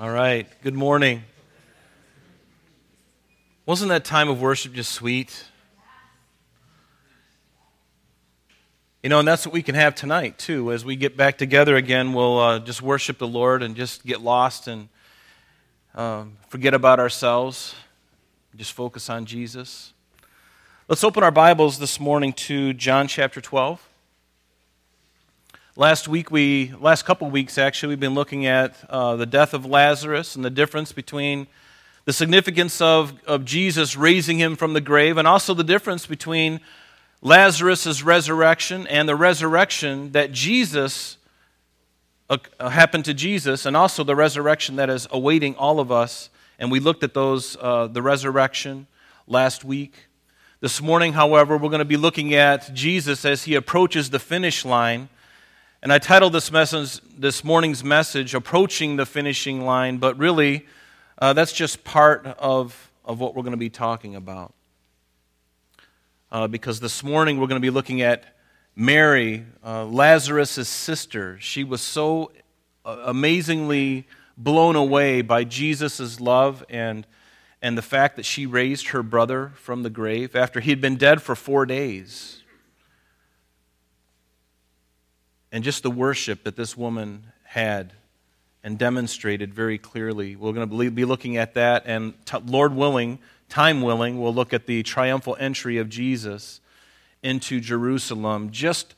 All right. Good morning. Wasn't that time of worship just sweet? You know, and that's what we can have tonight, too. As we get back together again, we'll uh, just worship the Lord and just get lost and um, forget about ourselves, just focus on Jesus. Let's open our Bibles this morning to John chapter 12. Last week, we, last couple weeks actually, we've been looking at uh, the death of Lazarus and the difference between the significance of, of Jesus raising him from the grave and also the difference between Lazarus' resurrection and the resurrection that Jesus uh, happened to Jesus and also the resurrection that is awaiting all of us. And we looked at those, uh, the resurrection last week. This morning, however, we're going to be looking at Jesus as he approaches the finish line and I titled this, message, this morning's message, Approaching the Finishing Line, but really, uh, that's just part of, of what we're going to be talking about. Uh, because this morning we're going to be looking at Mary, uh, Lazarus' sister. She was so uh, amazingly blown away by Jesus' love and, and the fact that she raised her brother from the grave after he had been dead for four days. And just the worship that this woman had and demonstrated very clearly. We're going to be looking at that, and Lord willing, time willing, we'll look at the triumphal entry of Jesus into Jerusalem just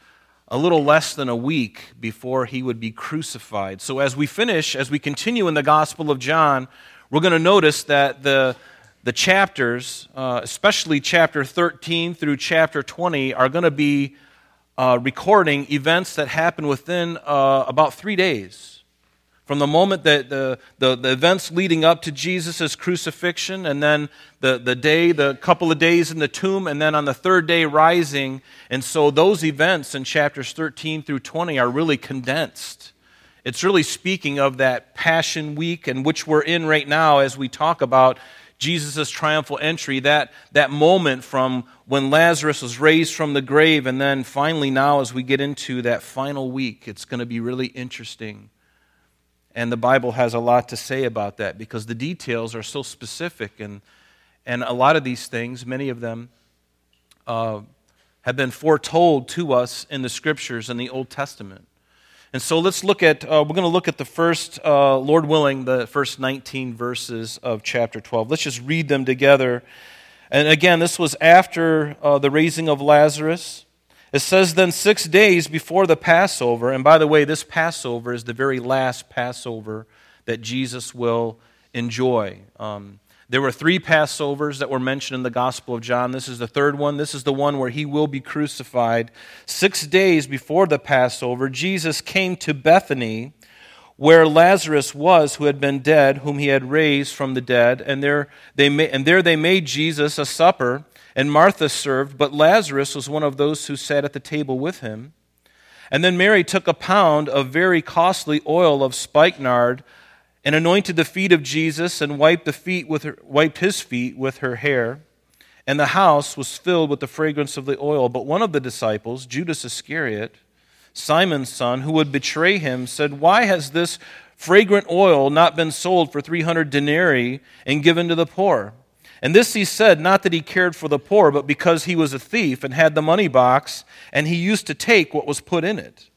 a little less than a week before he would be crucified. So, as we finish, as we continue in the Gospel of John, we're going to notice that the the chapters, uh, especially chapter 13 through chapter 20, are going to be uh, recording events that happened within uh, about three days. From the moment that the, the, the, events leading up to Jesus' crucifixion, and then the, the day, the couple of days in the tomb, and then on the third day rising. And so those events in chapters 13 through 20 are really condensed. It's really speaking of that Passion Week, and which we're in right now as we talk about Jesus' triumphal entry, that, that moment from when Lazarus was raised from the grave, and then finally now as we get into that final week, it's going to be really interesting. And the Bible has a lot to say about that because the details are so specific, and, and a lot of these things, many of them, uh, have been foretold to us in the scriptures in the Old Testament. And so let's look at, uh, we're going to look at the first, uh, Lord willing, the first 19 verses of chapter 12. Let's just read them together. And again, this was after uh, the raising of Lazarus. It says, then six days before the Passover, and by the way, this Passover is the very last Passover that Jesus will enjoy. Um, there were three Passovers that were mentioned in the Gospel of John. This is the third one. This is the one where he will be crucified. Six days before the Passover, Jesus came to Bethany, where Lazarus was, who had been dead, whom he had raised from the dead. And there they, ma- and there they made Jesus a supper, and Martha served, but Lazarus was one of those who sat at the table with him. And then Mary took a pound of very costly oil of spikenard and anointed the feet of Jesus and wiped, the feet with her, wiped his feet with her hair. And the house was filled with the fragrance of the oil. But one of the disciples, Judas Iscariot, Simon's son, who would betray him, said, Why has this fragrant oil not been sold for 300 denarii and given to the poor? And this he said, not that he cared for the poor, but because he was a thief and had the money box, and he used to take what was put in it.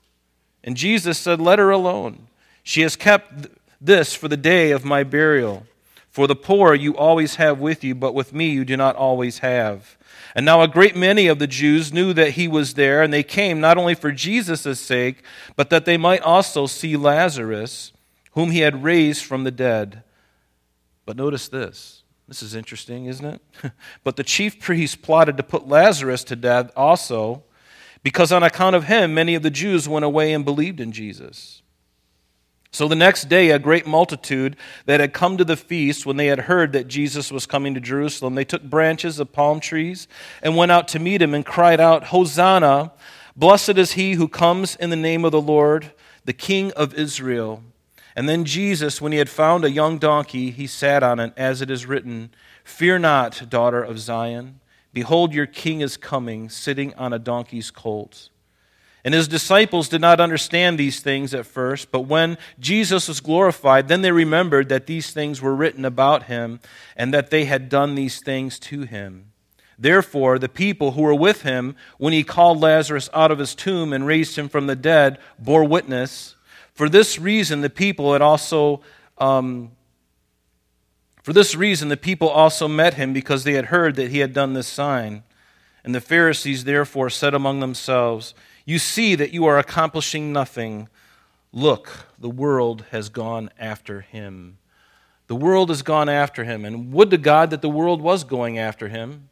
And Jesus said, Let her alone. She has kept this for the day of my burial. For the poor you always have with you, but with me you do not always have. And now a great many of the Jews knew that he was there, and they came not only for Jesus' sake, but that they might also see Lazarus, whom he had raised from the dead. But notice this. This is interesting, isn't it? but the chief priests plotted to put Lazarus to death also, because on account of him, many of the Jews went away and believed in Jesus. So the next day, a great multitude that had come to the feast, when they had heard that Jesus was coming to Jerusalem, they took branches of palm trees and went out to meet him and cried out, Hosanna! Blessed is he who comes in the name of the Lord, the King of Israel. And then Jesus, when he had found a young donkey, he sat on it, as it is written, Fear not, daughter of Zion. Behold, your king is coming, sitting on a donkey's colt. And his disciples did not understand these things at first, but when Jesus was glorified, then they remembered that these things were written about him and that they had done these things to him. Therefore, the people who were with him when he called Lazarus out of his tomb and raised him from the dead bore witness. For this reason, the people had also. Um, for this reason, the people also met him because they had heard that he had done this sign. And the Pharisees therefore said among themselves, you see that you are accomplishing nothing. Look, the world has gone after him. The world has gone after him. And would to God that the world was going after him.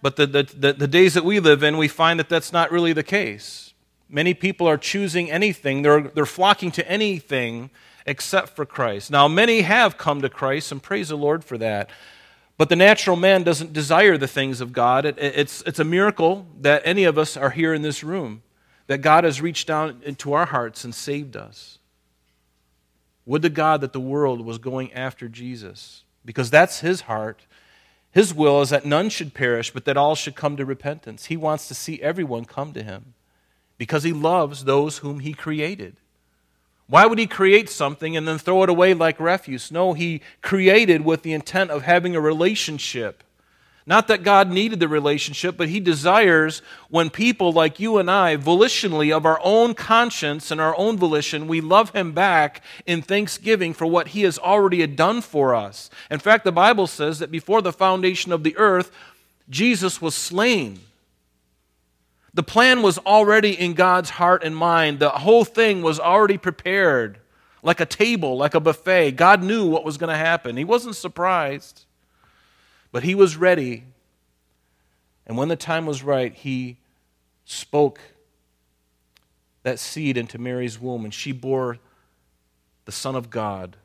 But the, the, the, the, days that we live in, we find that that's not really the case. Many people are choosing anything, they're, they're flocking to anything except for Christ. Now, many have come to Christ, and praise the Lord for that. But the natural man doesn't desire the things of God. It, it's, it's a miracle that any of us are here in this room that God has reached down into our hearts and saved us. Would to God that the world was going after Jesus, because that's his heart. His will is that none should perish, but that all should come to repentance. He wants to see everyone come to him because he loves those whom he created. Why would he create something and then throw it away like refuse? No, he created with the intent of having a relationship not that God needed the relationship, but He desires when people like you and I, volitionally, of our own conscience and our own volition, we love Him back in thanksgiving for what He has already done for us. In fact, the Bible says that before the foundation of the earth, Jesus was slain. The plan was already in God's heart and mind, the whole thing was already prepared, like a table, like a buffet. God knew what was going to happen, He wasn't surprised. But he was ready. And when the time was right, he spoke that seed into Mary's womb, and she bore the Son of God,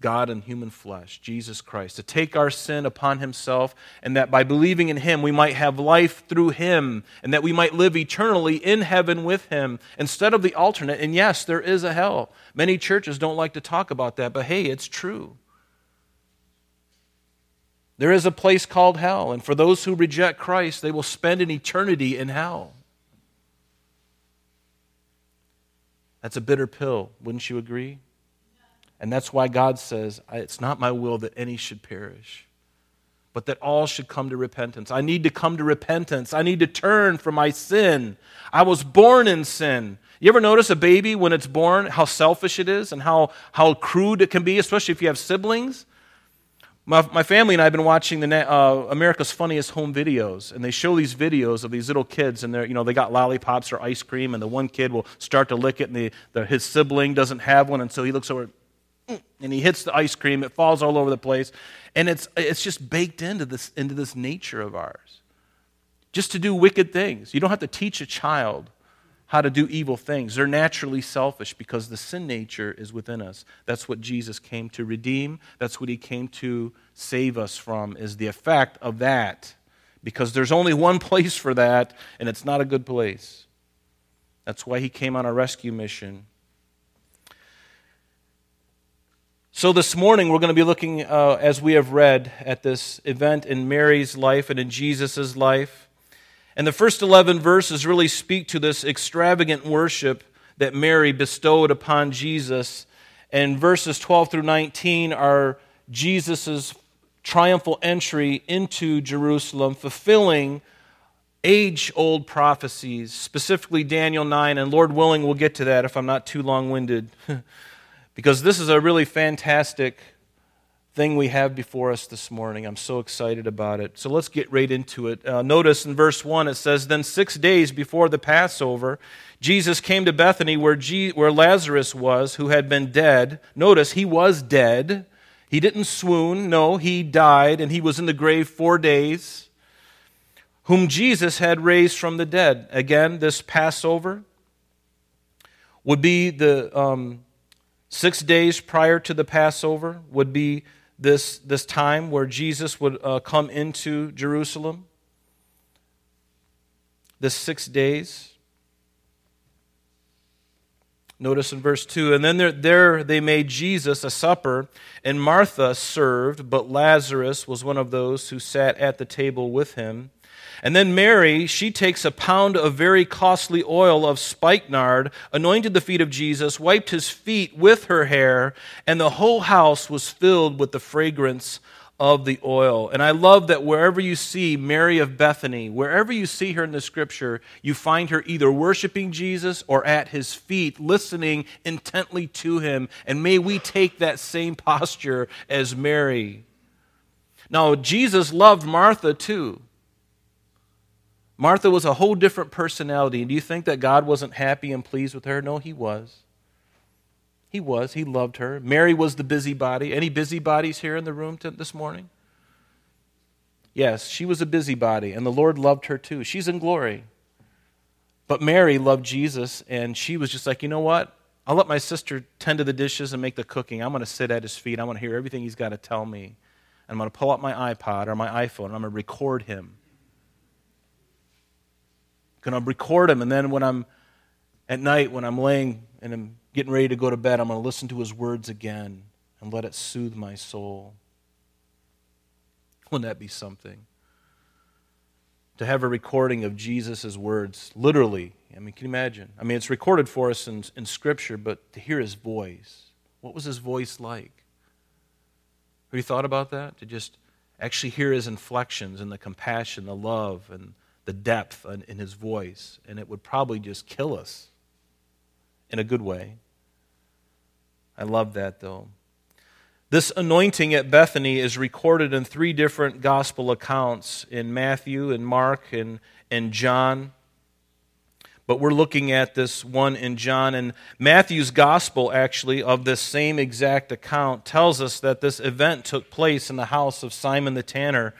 God in human flesh, Jesus Christ, to take our sin upon himself, and that by believing in him, we might have life through him, and that we might live eternally in heaven with him instead of the alternate. And yes, there is a hell. Many churches don't like to talk about that, but hey, it's true. There is a place called hell, and for those who reject Christ, they will spend an eternity in hell. That's a bitter pill, wouldn't you agree? And that's why God says, It's not my will that any should perish, but that all should come to repentance. I need to come to repentance. I need to turn from my sin. I was born in sin. You ever notice a baby when it's born, how selfish it is and how, how crude it can be, especially if you have siblings? My, my family and I have been watching the, uh, America's Funniest Home Videos, and they show these videos of these little kids, and they're, you know, they got lollipops or ice cream, and the one kid will start to lick it, and the, the, his sibling doesn't have one, and so he looks over, mm, and he hits the ice cream. It falls all over the place, and it's, it's just baked into this, into this nature of ours. Just to do wicked things. You don't have to teach a child how to do evil things. They're naturally selfish because the sin nature is within us. That's what Jesus came to redeem. That's what he came to save us from is the effect of that. Because there's only one place for that and it's not a good place. That's why he came on a rescue mission. So, this morning we're going to be looking, uh, as we have read, at this event in Mary's life and in Jesus' life. And the first 11 verses really speak to this extravagant worship that Mary bestowed upon Jesus. And verses 12 through 19 are Jesus' triumphal entry into Jerusalem, fulfilling age old prophecies, specifically Daniel 9. And Lord willing, we'll get to that if I'm not too long winded, because this is a really fantastic thing we have before us this morning. I'm so excited about it. So let's get right into it. Uh, notice in verse 1 it says, Then six days before the Passover, Jesus came to Bethany where, G- where Lazarus was, who had been dead. Notice he was dead. He didn't swoon. No, he died, and he was in the grave four days, whom Jesus had raised from the dead. Again, this Passover would be the. Um, Six days prior to the Passover would be this, this time where Jesus would uh, come into Jerusalem. This six days. Notice in verse 2 And then there, there they made Jesus a supper, and Martha served, but Lazarus was one of those who sat at the table with him. And then Mary, she takes a pound of very costly oil of spikenard, anointed the feet of Jesus, wiped his feet with her hair, and the whole house was filled with the fragrance of the oil. And I love that wherever you see Mary of Bethany, wherever you see her in the scripture, you find her either worshiping Jesus or at his feet, listening intently to him. And may we take that same posture as Mary. Now, Jesus loved Martha too. Martha was a whole different personality. And do you think that God wasn't happy and pleased with her? No, he was. He was. He loved her. Mary was the busybody. Any busybodies here in the room t- this morning? Yes, she was a busybody, and the Lord loved her too. She's in glory. But Mary loved Jesus, and she was just like, you know what? I'll let my sister tend to the dishes and make the cooking. I'm going to sit at his feet. I'm going to hear everything he's got to tell me. And I'm going to pull out my iPod or my iPhone, and I'm going to record him. Going to record him, and then when I'm at night, when I'm laying and I'm getting ready to go to bed, I'm going to listen to his words again and let it soothe my soul. Wouldn't that be something? To have a recording of Jesus' words, literally. I mean, can you imagine? I mean, it's recorded for us in, in Scripture, but to hear his voice. What was his voice like? Have you thought about that? To just actually hear his inflections and the compassion, the love, and the depth in his voice. And it would probably just kill us in a good way. I love that, though. This anointing at Bethany is recorded in three different gospel accounts in Matthew and Mark and, and John. But we're looking at this one in John. And Matthew's gospel, actually, of this same exact account, tells us that this event took place in the house of Simon the tanner.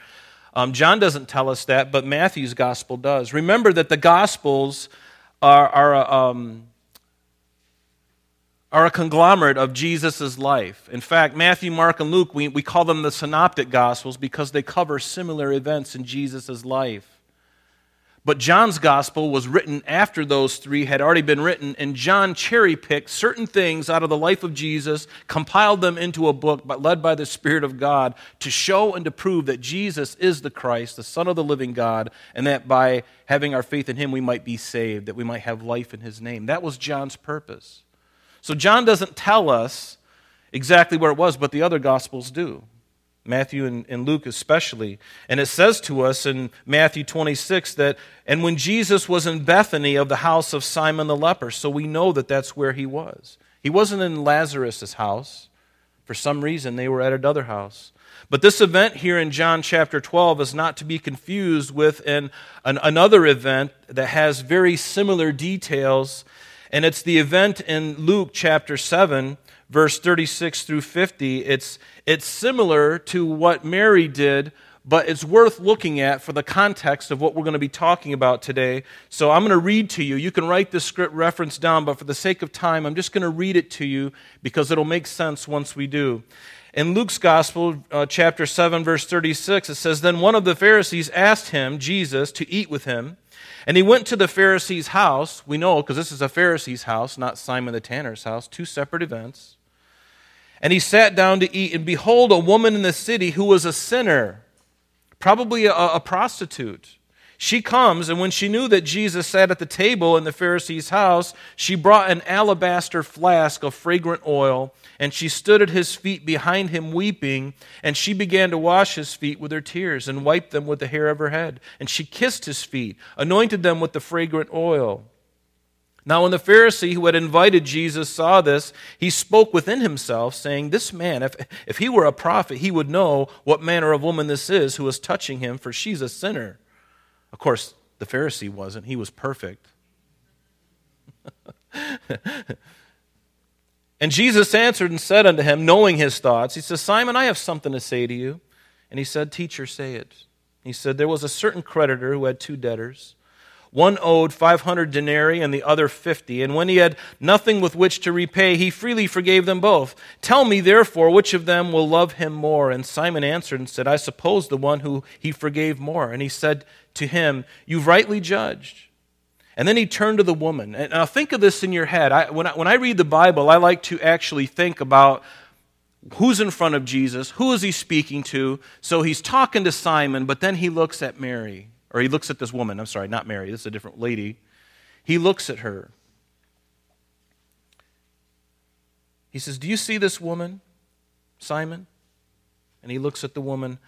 Um, John doesn't tell us that, but Matthew's gospel does. Remember that the gospels are, are um, are a conglomerate of Jesus' life. In fact, Matthew, Mark, and Luke, we, we call them the synoptic gospels because they cover similar events in Jesus' life. But John's gospel was written after those three had already been written, and John cherry picked certain things out of the life of Jesus, compiled them into a book, but led by the Spirit of God to show and to prove that Jesus is the Christ, the Son of the living God, and that by having our faith in him we might be saved, that we might have life in his name. That was John's purpose. So John doesn't tell us exactly where it was, but the other Gospels do. Matthew and, and, Luke especially. And it says to us in Matthew 26 that, and when Jesus was in Bethany of the house of Simon the leper, so we know that that's where he was. He wasn't in Lazarus' house. For some reason, they were at another house. But this event here in John chapter 12 is not to be confused with an, an, another event that has very similar details and it's the event in Luke chapter 7, verse 36 through 50. It's, it's similar to what Mary did, but it's worth looking at for the context of what we're going to be talking about today. So I'm going to read to you. You can write the script reference down, but for the sake of time, I'm just going to read it to you because it'll make sense once we do. In Luke's Gospel, uh, chapter 7, verse 36, it says Then one of the Pharisees asked him, Jesus, to eat with him. And he went to the Pharisee's house. We know because this is a Pharisee's house, not Simon the Tanner's house, two separate events. And he sat down to eat, and behold, a woman in the city who was a sinner, probably a, a prostitute. She comes, and when she knew that Jesus sat at the table in the Pharisee's house, she brought an alabaster flask of fragrant oil, and she stood at his feet behind him weeping, and she began to wash his feet with her tears and wiped them with the hair of her head. And she kissed his feet, anointed them with the fragrant oil. Now, when the Pharisee who had invited Jesus saw this, he spoke within himself, saying, This man, if, if he were a prophet, he would know what manner of woman this is who is touching him, for she's a sinner. Of course, the Pharisee wasn't, he was perfect. and Jesus answered and said unto him, knowing his thoughts, He says, Simon, I have something to say to you. And he said, Teacher, say it. He said, There was a certain creditor who had two debtors. One owed 500 denarii and the other 50. And when he had nothing with which to repay, he freely forgave them both. Tell me, therefore, which of them will love him more? And Simon answered and said, I suppose the one who he forgave more. And he said to him, You've rightly judged. And then he turned to the woman. And now think of this in your head. I, when, I, when I read the Bible, I like to actually think about who's in front of Jesus, who is he speaking to. So he's talking to Simon, but then he looks at Mary. Or he looks at this woman. I'm sorry, not Mary. This is a different lady. He looks at her. He says, Do you see this woman, Simon? And he looks at the woman.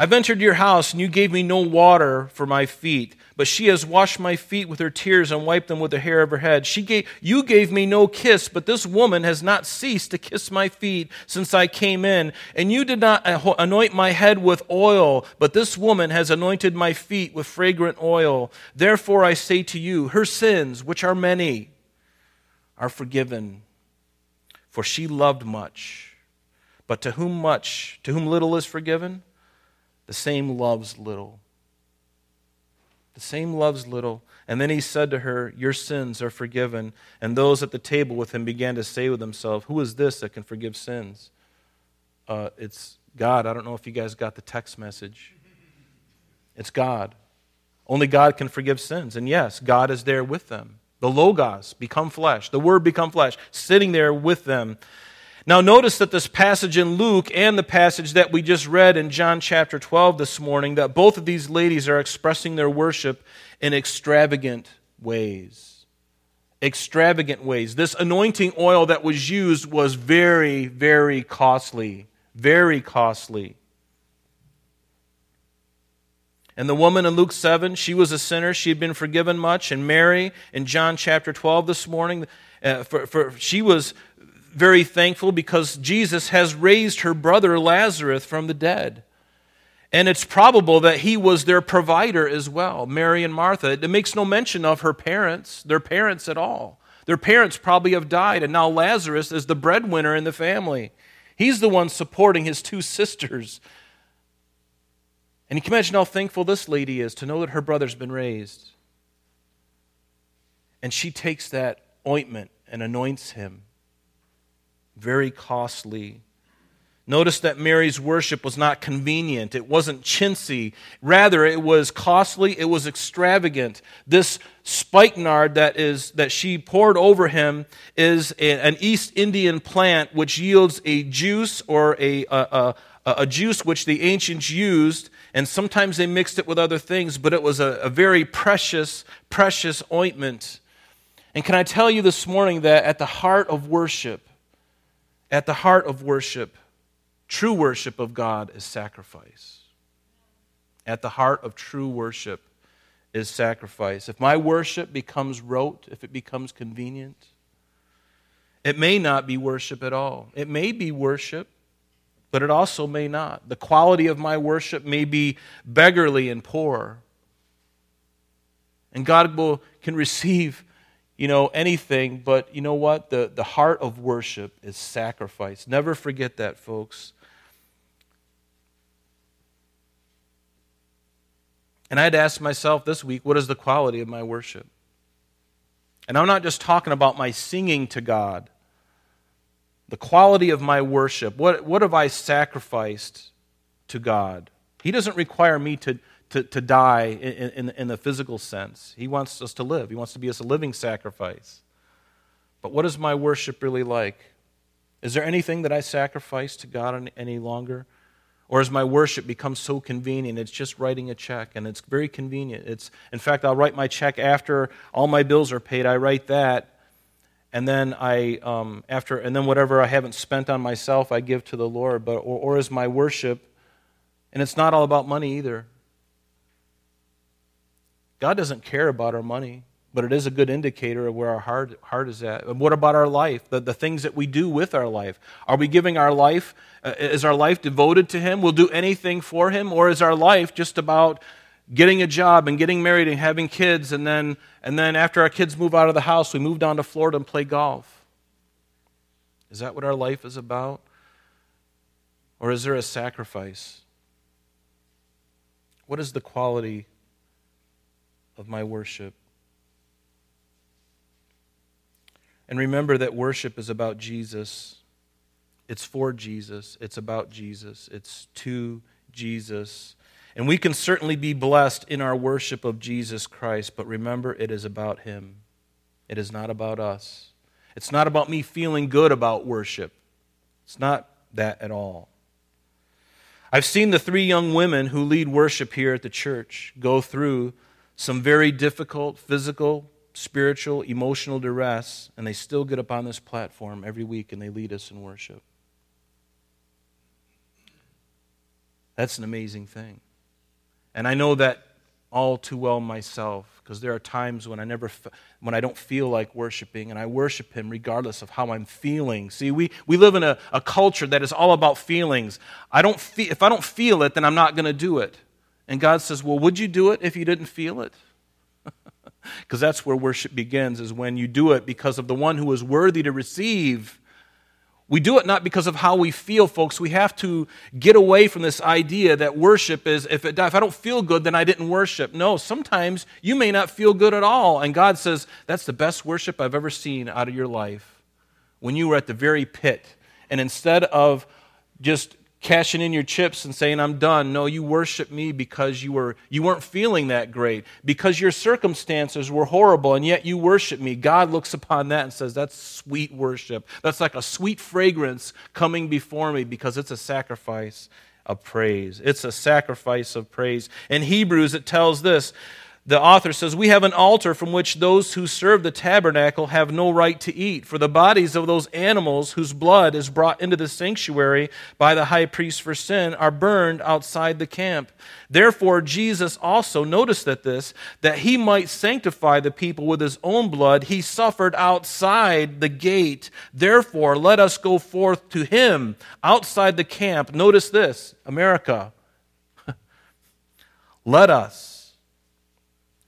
I've entered your house, and you gave me no water for my feet, but she has washed my feet with her tears and wiped them with the hair of her head. She gave, you gave me no kiss, but this woman has not ceased to kiss my feet since I came in. And you did not anoint my head with oil, but this woman has anointed my feet with fragrant oil. Therefore I say to you, her sins, which are many, are forgiven, for she loved much. But to whom much, to whom little is forgiven, the same loves little. The same loves little. And then he said to her, Your sins are forgiven. And those at the table with him began to say with themselves, Who is this that can forgive sins? Uh, it's God. I don't know if you guys got the text message. It's God. Only God can forgive sins. And yes, God is there with them. The Logos become flesh, the Word become flesh, sitting there with them. Now, notice that this passage in Luke and the passage that we just read in John chapter 12 this morning, that both of these ladies are expressing their worship in extravagant ways. Extravagant ways. This anointing oil that was used was very, very costly. Very costly. And the woman in Luke 7, she was a sinner. She had been forgiven much. And Mary in John chapter 12 this morning, uh, for, for, she was very thankful because Jesus has raised her brother Lazarus from the dead. And it's probable that he was their provider as well, Mary and Martha. It makes no mention of her parents, their parents at all. Their parents probably have died, and now Lazarus is the breadwinner in the family. He's the one supporting his two sisters. And you can imagine how thankful this lady is to know that her brother's been raised. And she takes that ointment and anoints him very costly. Notice that Mary's worship was not convenient. It wasn't chintzy. Rather, it was costly. It was extravagant. This spikenard that, is, that she poured over him is a, an East Indian plant which yields a juice or a, a, a, a juice which the ancients used, and sometimes they mixed it with other things, but it was a, a very precious, precious ointment. And can I tell you this morning that at the heart of worship, at the heart of worship, true worship of God, is sacrifice. At the heart of true worship is sacrifice. If my worship becomes rote, if it becomes convenient, it may not be worship at all. It may be worship, but it also may not. The quality of my worship may be beggarly and poor. And God will, can receive you know, anything, but you know what? The, the heart of worship is sacrifice. Never forget that, folks. And I had to ask myself this week what is the quality of my worship? And I'm not just talking about my singing to God, the quality of my worship. What, what have I sacrificed to God? He doesn't require me to, to, to die in, in, in the physical sense. He wants us to live, He wants to be us a living sacrifice. But what is my worship really like? Is there anything that I sacrifice to God any longer? Or has my worship become so convenient? It's just writing a check, and it's very convenient. It's, in fact, I'll write my check after all my bills are paid. I write that, and then I, um, after, and then whatever I haven't spent on myself, I give to the Lord. But or, or is my worship, and it's not all about money either. God doesn't care about our money, but it is a good indicator of where our heart, heart is at. And what about our life? The, the things that we do with our life. Are we giving our life, uh, is our life devoted to Him? We'll do anything for Him? Or is our life just about getting a job and getting married and having kids, and then, and then after our kids move out of the house, we move down to Florida and play golf? Is that what our life is about? Or is there a sacrifice? What is the quality of my worship. And remember that worship is about Jesus. It's for Jesus. It's about Jesus. It's to Jesus. And we can certainly be blessed in our worship of Jesus Christ, but remember, it is about Him. It is not about us. It's not about me feeling good about worship. It's not that at all. I've seen the three young women who lead worship here at the church go through some very difficult physical, spiritual, emotional duress, and they still get up on this platform every week and they lead us in worship. That's an amazing thing. And I know that all too well myself because there are times when I never when I don't feel like worshiping and I worship him regardless of how I'm feeling. See, we, we live in a, a culture that is all about feelings. I don't feel, if I don't feel it, then I'm not going to do it. And God says, Well, would you do it if you didn't feel it? Because that's where worship begins, is when you do it because of the one who is worthy to receive we do it not because of how we feel, folks. We have to get away from this idea that worship is if, it, if I don't feel good, then I didn't worship. No, sometimes you may not feel good at all. And God says, That's the best worship I've ever seen out of your life. When you were at the very pit. And instead of just cashing in your chips and saying i'm done. No you worship me because you were you weren't feeling that great. Because your circumstances were horrible and yet you worship me. God looks upon that and says that's sweet worship. That's like a sweet fragrance coming before me because it's a sacrifice of praise. It's a sacrifice of praise. In hebrews it tells this the author says, We have an altar from which those who serve the tabernacle have no right to eat, for the bodies of those animals whose blood is brought into the sanctuary by the high priest for sin are burned outside the camp. Therefore, Jesus also, noticed that this, that he might sanctify the people with his own blood, he suffered outside the gate. Therefore, let us go forth to him outside the camp. Notice this, America. let us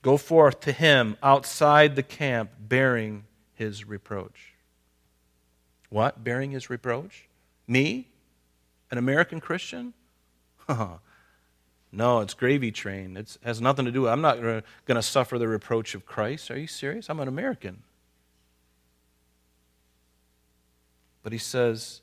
Go forth to him outside the camp bearing his reproach. What? Bearing his reproach? Me? An American Christian? no, it's gravy train. It has nothing to do with I'm not going to suffer the reproach of Christ. Are you serious? I'm an American. But he says,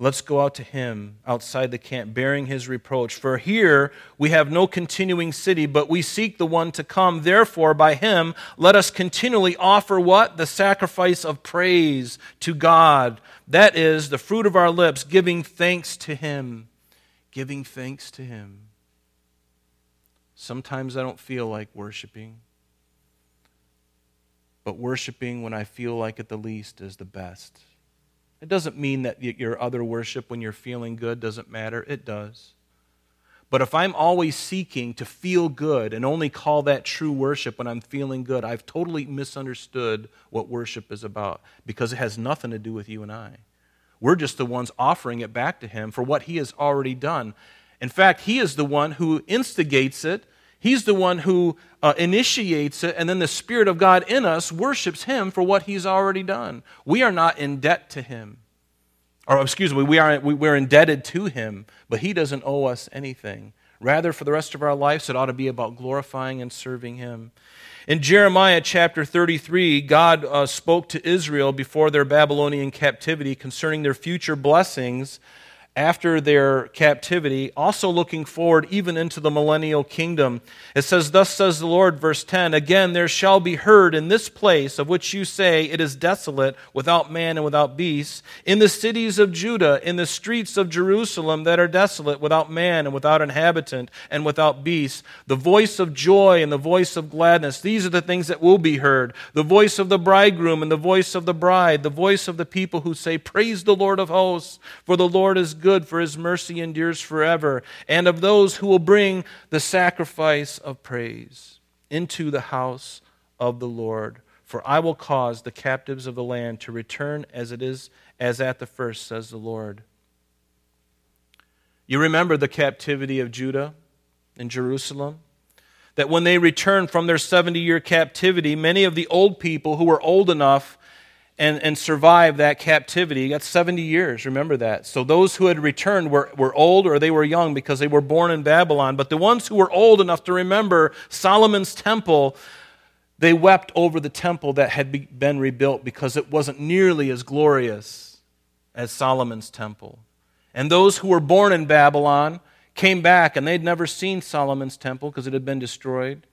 Let's go out to him outside the camp, bearing his reproach. For here we have no continuing city, but we seek the one to come. Therefore, by him, let us continually offer what? The sacrifice of praise to God. That is the fruit of our lips, giving thanks to him. Giving thanks to him. Sometimes I don't feel like worshiping, but worshiping when I feel like it the least is the best. It doesn't mean that your other worship when you're feeling good doesn't matter. It does. But if I'm always seeking to feel good and only call that true worship when I'm feeling good, I've totally misunderstood what worship is about because it has nothing to do with you and I. We're just the ones offering it back to Him for what He has already done. In fact, He is the one who instigates it He's the one who uh, initiates it, and then the Spirit of God in us worships Him for what He's already done. We are not in debt to Him. Or, excuse me, we are, we're indebted to Him, but He doesn't owe us anything. Rather, for the rest of our lives, it ought to be about glorifying and serving Him. In Jeremiah chapter 33, God uh, spoke to Israel before their Babylonian captivity concerning their future blessings after their captivity, also looking forward even into the millennial kingdom. It says, Thus says the Lord, verse 10 Again, there shall be heard in this place of which you say it is desolate, without man and without beast, in the cities of Judah, in the streets of Jerusalem that are desolate, without man and without inhabitant and without beast, the voice of joy and the voice of gladness. These are the things that will be heard. The voice of the bridegroom and the voice of the bride, the voice of the people who say, Praise the Lord of hosts, for the Lord is good good, for his mercy endures forever, and of those who will bring the sacrifice of praise into the house of the Lord. For I will cause the captives of the land to return as it is as at the first, says the Lord. You remember the captivity of Judah and Jerusalem? That when they returned from their 70 year captivity, many of the old people who were old enough and, and survive that captivity. Got 70 years, remember that. So those who had returned were, were old or they were young because they were born in Babylon. But the ones who were old enough to remember Solomon's temple, they wept over the temple that had been rebuilt because it wasn't nearly as glorious as Solomon's temple. And those who were born in Babylon came back and they'd never seen Solomon's temple because it had been destroyed.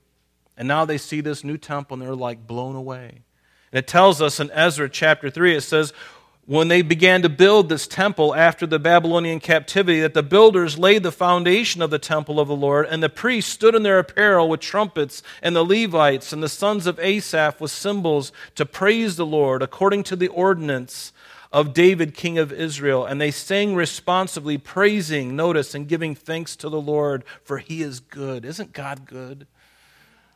And now they see this new temple and they're like blown away. It tells us in Ezra chapter 3, it says, when they began to build this temple after the Babylonian captivity, that the builders laid the foundation of the temple of the Lord, and the priests stood in their apparel with trumpets, and the Levites and the sons of Asaph with cymbals to praise the Lord according to the ordinance of David, king of Israel. And they sang responsively, praising, notice, and giving thanks to the Lord, for he is good. Isn't God good?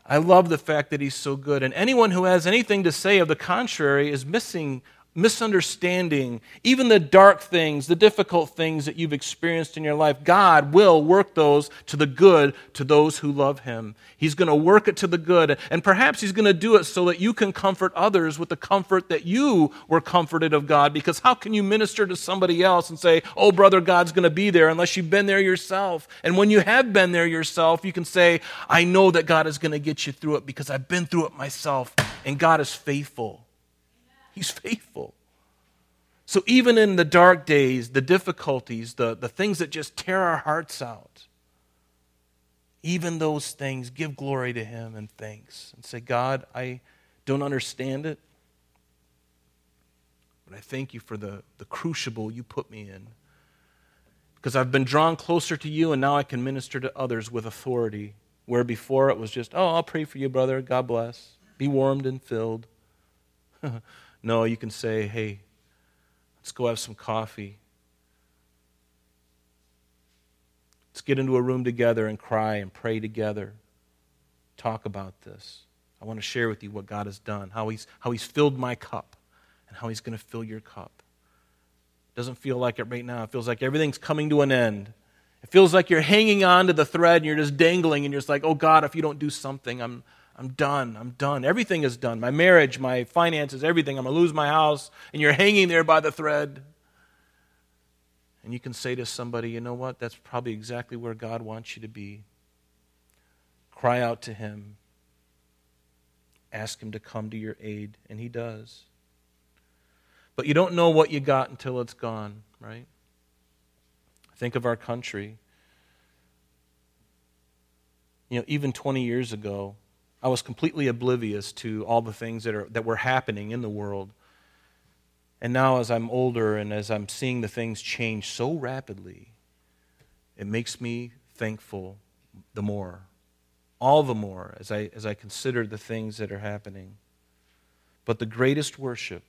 I love the fact that he's so good. And anyone who has anything to say of the contrary is missing misunderstanding, even the dark things, the difficult things that you've experienced in your life, God will work those to the good to those who love Him. He's going to work it to the good, and perhaps He's going to do it so that you can comfort others with the comfort that you were comforted of God. Because how can you minister to somebody else and say, Oh, brother, God's going to be there unless you've been there yourself? And when you have been there yourself, you can say, I know that God is going to get you through it because I've been through it myself, and God is faithful. He's faithful. So even in the dark days, the difficulties, the, the things that just tear our hearts out, even those things, give glory to Him and thanks. And say, God, I don't understand it, but I thank you for the, the crucible you put me in. Because I've been drawn closer to you, and now I can minister to others with authority. Where before it was just, oh, I'll pray for you, brother. God bless. Be warmed and filled. No, you can say, hey, let's go have some coffee. Let's get into a room together and cry and pray together. Talk about this. I want to share with you what God has done, how He's, how he's filled my cup, and how He's going to fill your cup. It doesn't feel like it right now. It feels like everything's coming to an end. It feels like you're hanging on to the thread and you're just dangling and you're just like, oh God, if you don't do something, I'm, I'm done. I'm done. Everything is done. My marriage, my finances, everything. I'm going to lose my house. And you're hanging there by the thread. And you can say to somebody, you know what? That's probably exactly where God wants you to be. Cry out to Him. Ask Him to come to your aid. And He does. But you don't know what you got until it's gone, right? Think of our country. You know, even 20 years ago, I was completely oblivious to all the things that, are, that were happening in the world. And now, as I'm older and as I'm seeing the things change so rapidly, it makes me thankful the more, all the more, as I, as I consider the things that are happening. But the greatest worship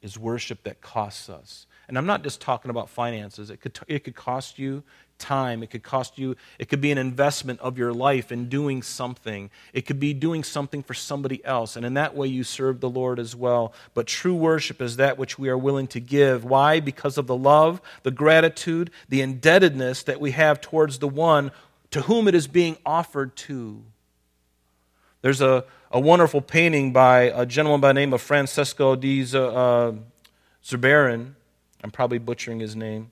is worship that costs us. And I'm not just talking about finances, it could, it could cost you time. It could cost you, it could be an investment of your life in doing something. It could be doing something for somebody else. And in that way, you serve the Lord as well. But true worship is that which we are willing to give. Why? Because of the love, the gratitude, the indebtedness that we have towards the one to whom it is being offered to. There's a, a wonderful painting by a gentleman by the name of Francesco di uh, Zurbaran. I'm probably butchering his name.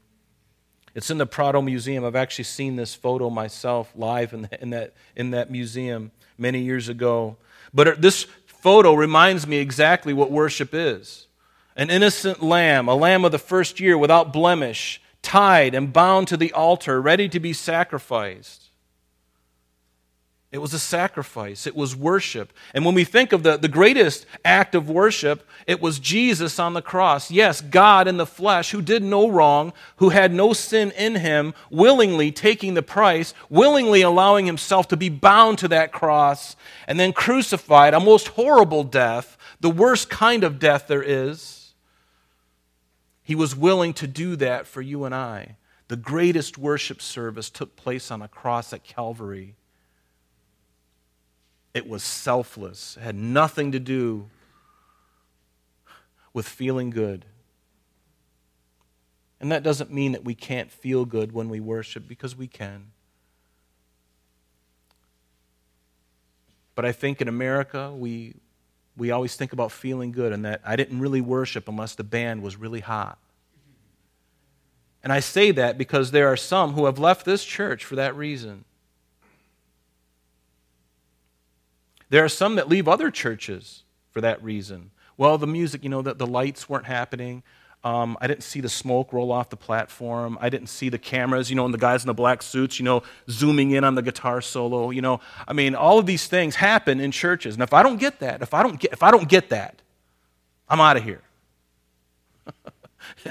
It's in the Prado Museum. I've actually seen this photo myself live in, the, in, that, in that museum many years ago. But this photo reminds me exactly what worship is an innocent lamb, a lamb of the first year without blemish, tied and bound to the altar, ready to be sacrificed. It was a sacrifice. It was worship. And when we think of the, the greatest act of worship, it was Jesus on the cross. Yes, God in the flesh, who did no wrong, who had no sin in him, willingly taking the price, willingly allowing himself to be bound to that cross, and then crucified, a most horrible death, the worst kind of death there is. He was willing to do that for you and I. The greatest worship service took place on a cross at Calvary. It was selfless, it had nothing to do with feeling good. And that doesn't mean that we can't feel good when we worship, because we can. But I think in America, we, we always think about feeling good, and that I didn't really worship unless the band was really hot. And I say that because there are some who have left this church for that reason. There are some that leave other churches for that reason. Well, the music, you know, the, the lights weren't happening. Um, I didn't see the smoke roll off the platform. I didn't see the cameras, you know, and the guys in the black suits, you know, zooming in on the guitar solo. You know, I mean, all of these things happen in churches. And if I don't get that, if I don't get, if I don't get that, I'm out of here.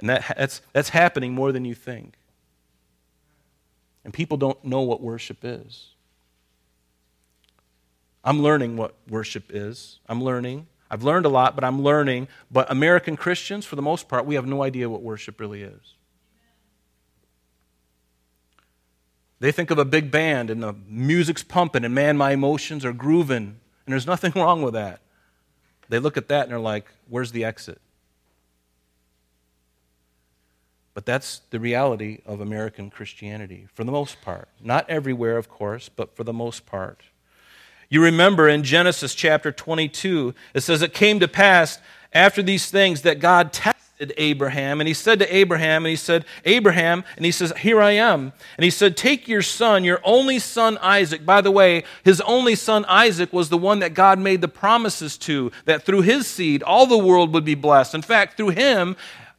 and that, that's, that's happening more than you think. And people don't know what worship is. I'm learning what worship is. I'm learning. I've learned a lot, but I'm learning. But American Christians, for the most part, we have no idea what worship really is. They think of a big band and the music's pumping and man, my emotions are grooving. And there's nothing wrong with that. They look at that and they're like, where's the exit? But that's the reality of American Christianity for the most part. Not everywhere, of course, but for the most part. You remember in Genesis chapter 22, it says, It came to pass after these things that God tested Abraham. And he said to Abraham, and he said, Abraham, and he says, Here I am. And he said, Take your son, your only son Isaac. By the way, his only son Isaac was the one that God made the promises to, that through his seed all the world would be blessed. In fact, through him,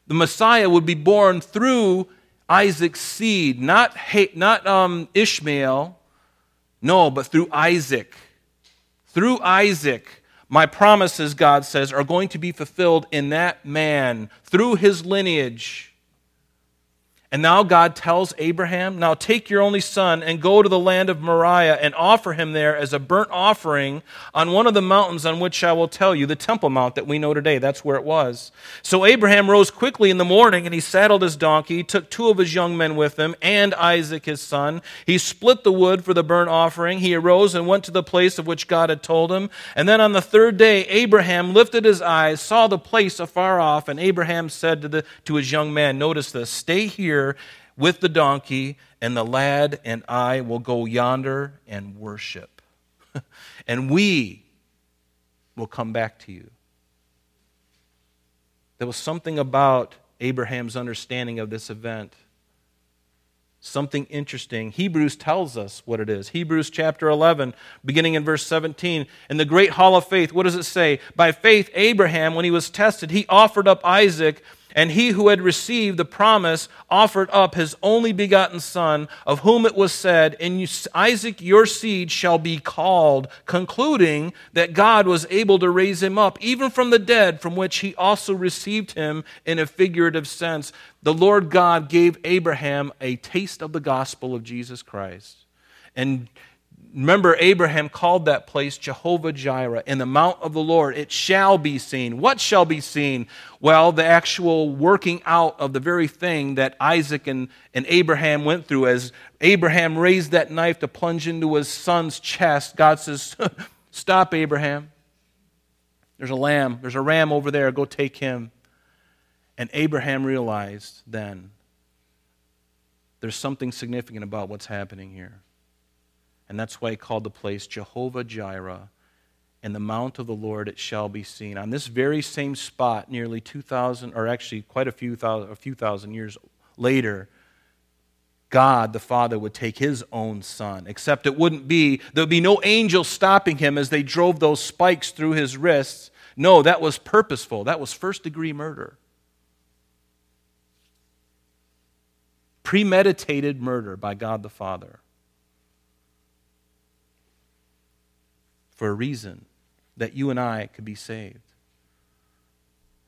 the Messiah would be born through Isaac's seed, not, not um, Ishmael, no, but through Isaac. Through Isaac, my promises, God says, are going to be fulfilled in that man, through his lineage. And now God tells Abraham, Now take your only son and go to the land of Moriah and offer him there as a burnt offering on one of the mountains on which I will tell you, the Temple Mount that we know today. That's where it was. So Abraham rose quickly in the morning and he saddled his donkey, took two of his young men with him, and Isaac his son. He split the wood for the burnt offering. He arose and went to the place of which God had told him. And then on the third day, Abraham lifted his eyes, saw the place afar off, and Abraham said to, the, to his young man, Notice this, stay here here with the donkey, and the lad and I will go yonder and worship. and we will come back to you. There was something about Abraham's understanding of this event. Something interesting. Hebrews tells us what it is. Hebrews chapter 11, beginning in verse 17. In the great hall of faith, what does it say? By faith, Abraham, when he was tested, he offered up Isaac and he who had received the promise offered up his only begotten son, of whom it was said, In Isaac your seed shall be called, concluding that God was able to raise him up, even from the dead, from which he also received him in a figurative sense. The Lord God gave Abraham a taste of the gospel of Jesus Christ. And Remember, Abraham called that place Jehovah Jireh, in the mount of the Lord. It shall be seen. What shall be seen? Well, the actual working out of the very thing that Isaac and, and Abraham went through. As Abraham raised that knife to plunge into his son's chest, God says, Stop, Abraham. There's a lamb, there's a ram over there. Go take him. And Abraham realized then there's something significant about what's happening here. And that's why he called the place Jehovah Jireh. And the mount of the Lord it shall be seen. On this very same spot, nearly 2,000, or actually quite a few thousand, a few thousand years later, God the Father would take his own son, except it wouldn't be, there would be no angel stopping him as they drove those spikes through his wrists. No, that was purposeful. That was first degree murder. Premeditated murder by God the Father. For a reason that you and I could be saved.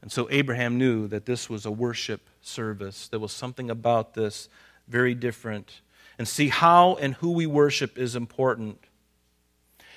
And so Abraham knew that this was a worship service. There was something about this very different. And see, how and who we worship is important.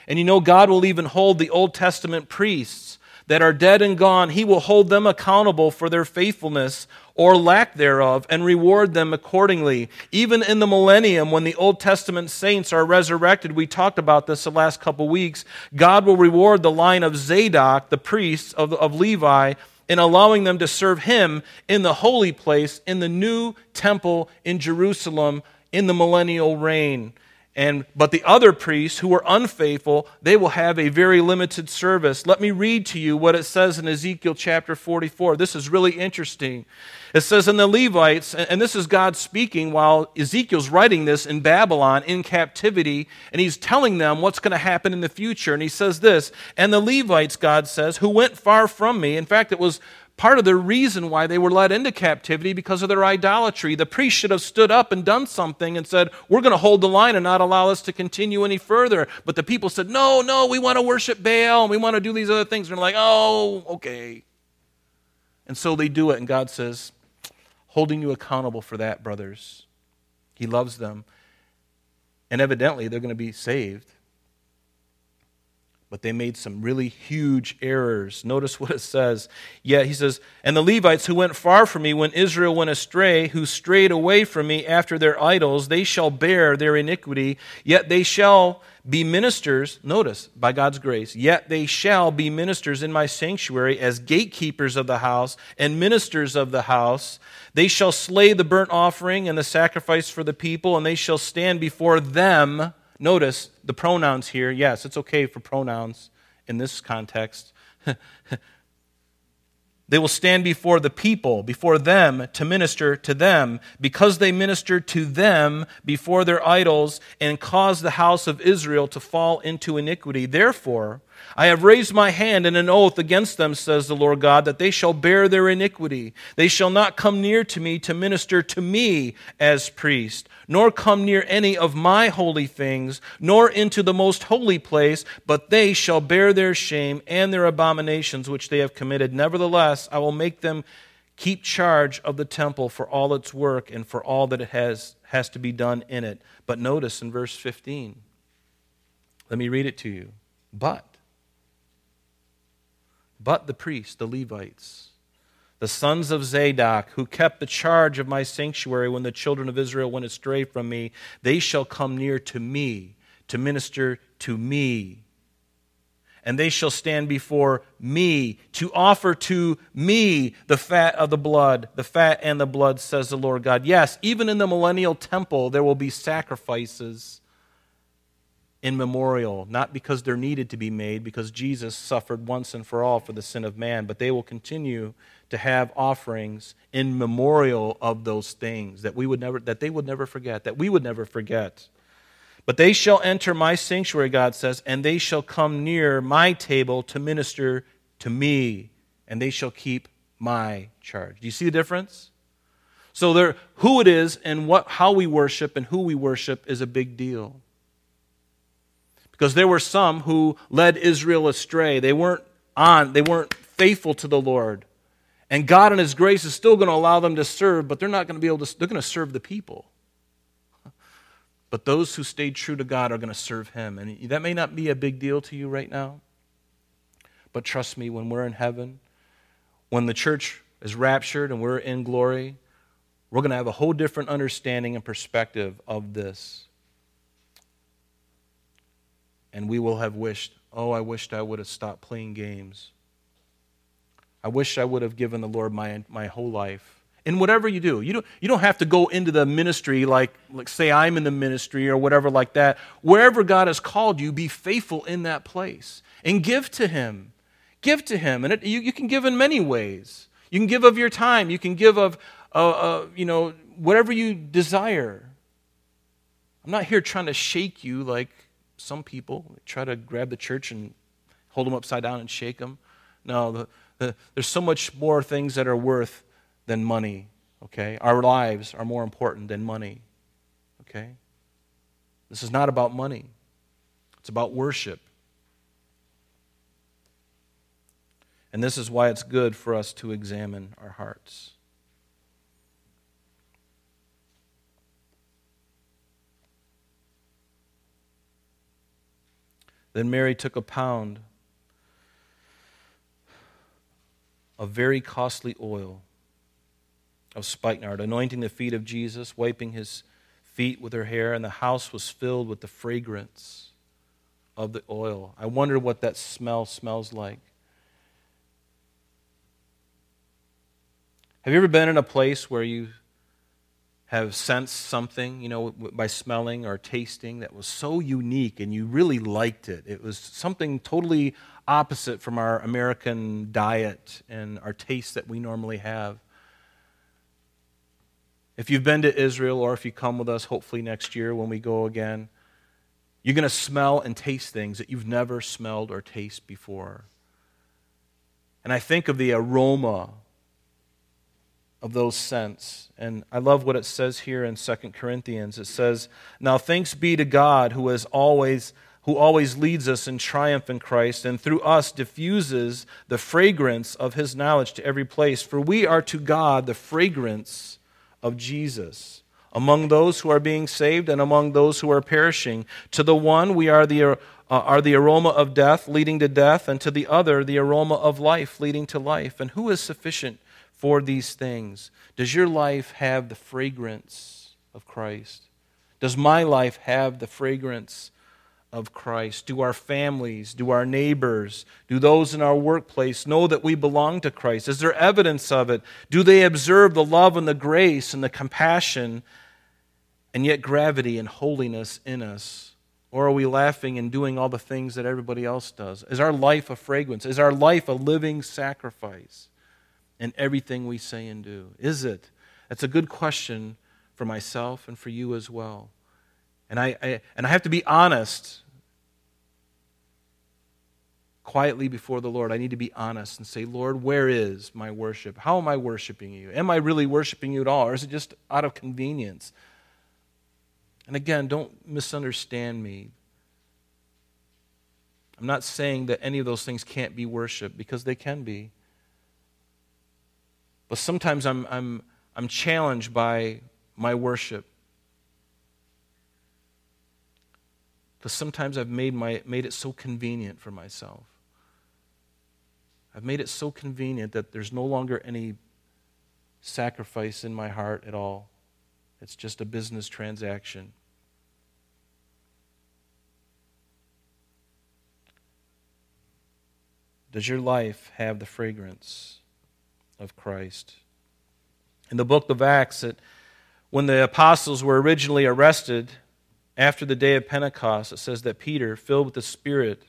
And you know, God will even hold the Old Testament priests that are dead and gone, He will hold them accountable for their faithfulness or lack thereof, and reward them accordingly. Even in the millennium, when the Old Testament saints are resurrected, we talked about this the last couple weeks, God will reward the line of Zadok, the priests of, of Levi, in allowing them to serve him in the holy place, in the new temple in Jerusalem, in the millennial reign. And, but the other priests who were unfaithful, they will have a very limited service. Let me read to you what it says in Ezekiel chapter 44. This is really interesting. It says, In the Levites, and this is God speaking while Ezekiel's writing this in Babylon in captivity, and he's telling them what's going to happen in the future. And he says this, And the Levites, God says, who went far from me, in fact, it was part of the reason why they were led into captivity because of their idolatry. The priest should have stood up and done something and said, We're going to hold the line and not allow us to continue any further. But the people said, No, no, we want to worship Baal and we want to do these other things. And they're like, Oh, okay. And so they do it, and God says, holding you accountable for that, brothers. He loves them. And evidently, they're going to be saved but they made some really huge errors. Notice what it says. Yeah, he says, And the Levites who went far from me when Israel went astray, who strayed away from me after their idols, they shall bear their iniquity, yet they shall be ministers. Notice, by God's grace, yet they shall be ministers in my sanctuary as gatekeepers of the house and ministers of the house. They shall slay the burnt offering and the sacrifice for the people, and they shall stand before them Notice the pronouns here. Yes, it's okay for pronouns in this context. they will stand before the people, before them, to minister to them, because they ministered to them before their idols and caused the house of Israel to fall into iniquity. Therefore, I have raised my hand in an oath against them, says the Lord God, that they shall bear their iniquity. They shall not come near to me to minister to me as priest, nor come near any of my holy things, nor into the most holy place, but they shall bear their shame and their abominations which they have committed. Nevertheless, I will make them keep charge of the temple for all its work and for all that it has, has to be done in it. But notice in verse 15, let me read it to you. But but the priests, the Levites, the sons of Zadok, who kept the charge of my sanctuary when the children of Israel went astray from me, they shall come near to me to minister to me. And they shall stand before me to offer to me the fat of the blood, the fat and the blood, says the Lord God. Yes, even in the millennial temple, there will be sacrifices in memorial, not because they're needed to be made, because Jesus suffered once and for all for the sin of man, but they will continue to have offerings in memorial of those things that we would never that they would never forget, that we would never forget. But they shall enter my sanctuary, God says, and they shall come near my table to minister to me, and they shall keep my charge. Do you see the difference? So there who it is and what how we worship and who we worship is a big deal because there were some who led Israel astray. They weren't on, they weren't faithful to the Lord. And God in his grace is still going to allow them to serve, but they're not going to be able to they're going to serve the people. But those who stayed true to God are going to serve him. And that may not be a big deal to you right now. But trust me, when we're in heaven, when the church is raptured and we're in glory, we're going to have a whole different understanding and perspective of this and we will have wished, oh, I wished I would have stopped playing games. I wish I would have given the Lord my, my whole life. In whatever you do, you don't, you don't have to go into the ministry like, like, say, I'm in the ministry or whatever like that. Wherever God has called you, be faithful in that place and give to Him. Give to Him. And it, you, you can give in many ways. You can give of your time, you can give of, uh, uh, you know, whatever you desire. I'm not here trying to shake you like some people try to grab the church and hold them upside down and shake them. No, the, the, there's so much more things that are worth than money, okay? Our lives are more important than money, okay? This is not about money, it's about worship. And this is why it's good for us to examine our hearts. Then Mary took a pound of very costly oil of spikenard, anointing the feet of Jesus, wiping his feet with her hair, and the house was filled with the fragrance of the oil. I wonder what that smell smells like. Have you ever been in a place where you have sensed something, you know, by smelling or tasting that was so unique and you really liked it. It was something totally opposite from our American diet and our taste that we normally have. If you've been to Israel or if you come with us, hopefully next year when we go again, you're going to smell and taste things that you've never smelled or tasted before. And I think of the aroma of those scents. And I love what it says here in 2 Corinthians. It says, Now thanks be to God who has always who always leads us in triumph in Christ, and through us diffuses the fragrance of his knowledge to every place. For we are to God the fragrance of Jesus among those who are being saved and among those who are perishing. To the one, we are the, uh, are the aroma of death leading to death, and to the other, the aroma of life leading to life. And who is sufficient for these things? Does your life have the fragrance of Christ? Does my life have the fragrance of Christ? Do our families, do our neighbors, do those in our workplace know that we belong to Christ? Is there evidence of it? Do they observe the love and the grace and the compassion and yet gravity and holiness in us? Or are we laughing and doing all the things that everybody else does? Is our life a fragrance? Is our life a living sacrifice in everything we say and do? Is it? That's a good question for myself and for you as well. And I, I, and I have to be honest quietly before the Lord. I need to be honest and say, Lord, where is my worship? How am I worshiping you? Am I really worshiping you at all? Or is it just out of convenience? And again, don't misunderstand me. I'm not saying that any of those things can't be worship because they can be. But sometimes I'm, I'm, I'm challenged by my worship. Because sometimes I've made, my, made it so convenient for myself. I've made it so convenient that there's no longer any sacrifice in my heart at all. It's just a business transaction. Does your life have the fragrance of Christ? In the book of Acts, it, when the apostles were originally arrested, after the day of Pentecost, it says that Peter, filled with the Spirit,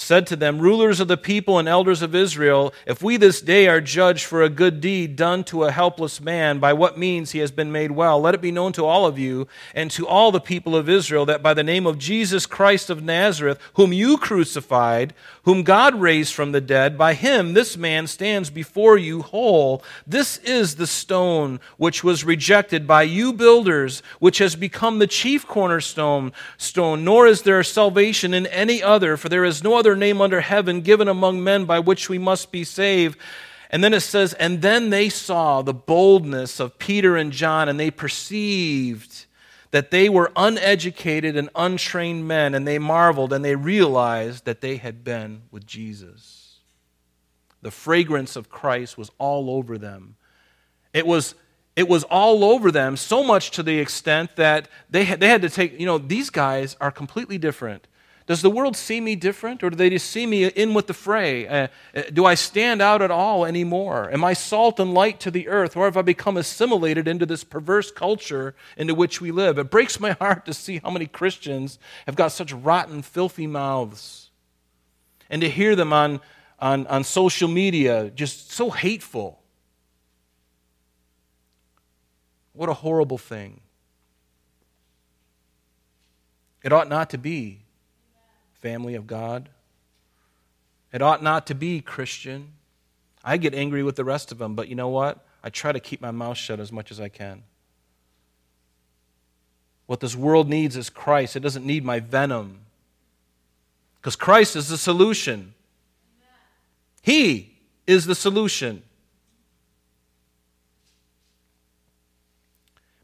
said to them, Rulers of the people and elders of Israel, if we this day are judged for a good deed done to a helpless man, by what means he has been made well, let it be known to all of you and to all the people of Israel that by the name of Jesus Christ of Nazareth, whom you crucified, whom God raised from the dead, by him this man stands before you whole. This is the stone which was rejected by you builders, which has become the chief cornerstone, stone, nor is there salvation in any other, for there is no other other name under heaven given among men by which we must be saved. And then it says, and then they saw the boldness of Peter and John, and they perceived that they were uneducated and untrained men, and they marveled and they realized that they had been with Jesus. The fragrance of Christ was all over them. It was, it was all over them, so much to the extent that they had, they had to take, you know, these guys are completely different. Does the world see me different, or do they just see me in with the fray? Uh, uh, do I stand out at all anymore? Am I salt and light to the earth, or have I become assimilated into this perverse culture into which we live? It breaks my heart to see how many Christians have got such rotten, filthy mouths, and to hear them on, on, on social media just so hateful. What a horrible thing. It ought not to be family of God. It ought not to be Christian. I get angry with the rest of them, but you know what? I try to keep my mouth shut as much as I can. What this world needs is Christ. It doesn't need my venom. Because Christ is the solution. He is the solution.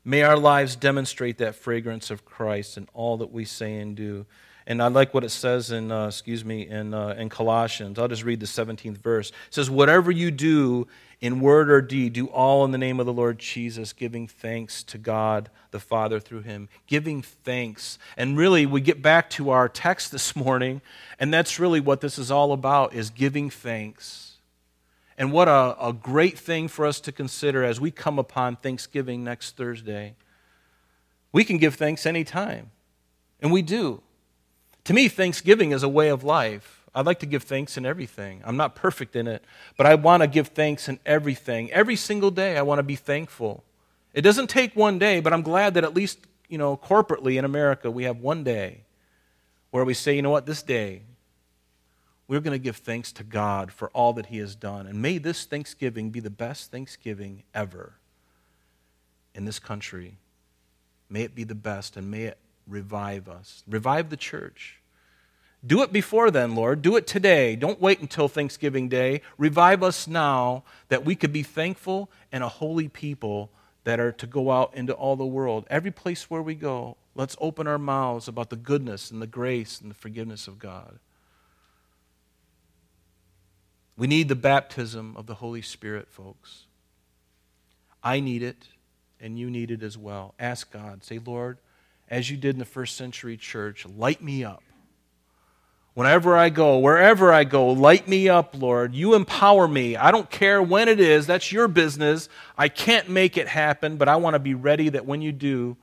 May our lives demonstrate that fragrance of Christ in all that we say and do. And I like what it says in, uh, excuse me, in, uh, in Colossians. I'll just read the 17th verse. It says, Whatever you do in word or deed, do all in the name of the Lord Jesus, giving thanks to God the Father through him. Giving thanks. And really, we get back to our text this morning, and that's really what this is all about, is giving thanks. And what a, a great thing for us to consider as we come upon Thanksgiving next Thursday. We can give thanks anytime, and we do. To me, Thanksgiving is a way of life. I'd like to give thanks in everything. I'm not perfect in it, but I want to give thanks in everything. Every single day, I want to be thankful. It doesn't take one day, but I'm glad that at least, you know, corporately in America, we have one day where we say, you know what, this day, we're going to give thanks to God for all that He has done. And may this Thanksgiving be the best Thanksgiving ever in this country. May it be the best, and may it revive us. Revive the church. Do it before then, Lord. Do it today. Don't wait until Thanksgiving Day. Revive us now that we could be thankful and a holy people that are to go out into all the world. Every place where we go, let's open our mouths about the goodness and the grace and the forgiveness of God. We need the baptism of the Holy Spirit, folks. I need it, and you need it as well. Ask God. Say, Lord, as you did in the first century church, light me up. Whenever I go, wherever I go, light me up, Lord. You empower me. I don't care when it is. That's your business. I can't make it happen, but I want to be ready that when you do,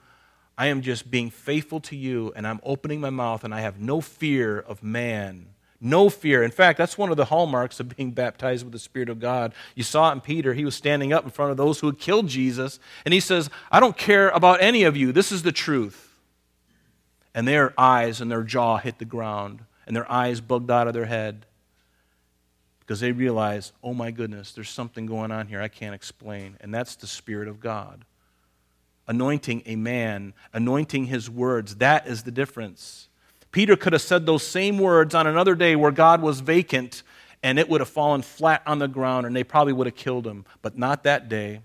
I am just being faithful to you and I'm opening my mouth and I have no fear of man. No fear. In fact, that's one of the hallmarks of being baptized with the Spirit of God. You saw it in Peter. He was standing up in front of those who had killed Jesus, and he says, I don't care about any of you. This is the truth. And their eyes and their jaw hit the ground and their eyes bugged out of their head because they realize, oh my goodness, there's something going on here I can't explain. And that's the Spirit of God. Anointing a man, anointing his words, that is the difference. Peter could have said those same words on another day where God was vacant and it would have fallen flat on the ground and they probably would have killed him. But not that day.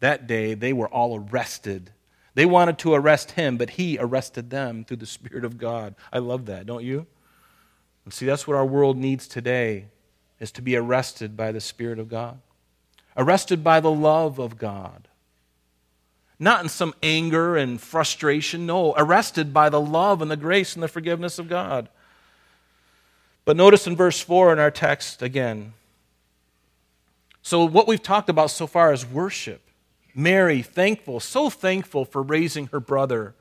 That day, they were all arrested. They wanted to arrest him, but he arrested them through the Spirit of God. I love that, don't you? And see, that's what our world needs today is to be arrested by the Spirit of God. Arrested by the love of God. Not in some anger and frustration, no, arrested by the love and the grace and the forgiveness of God. But notice in verse 4 in our text again. So, what we've talked about so far is worship. Mary, thankful, so thankful for raising her brother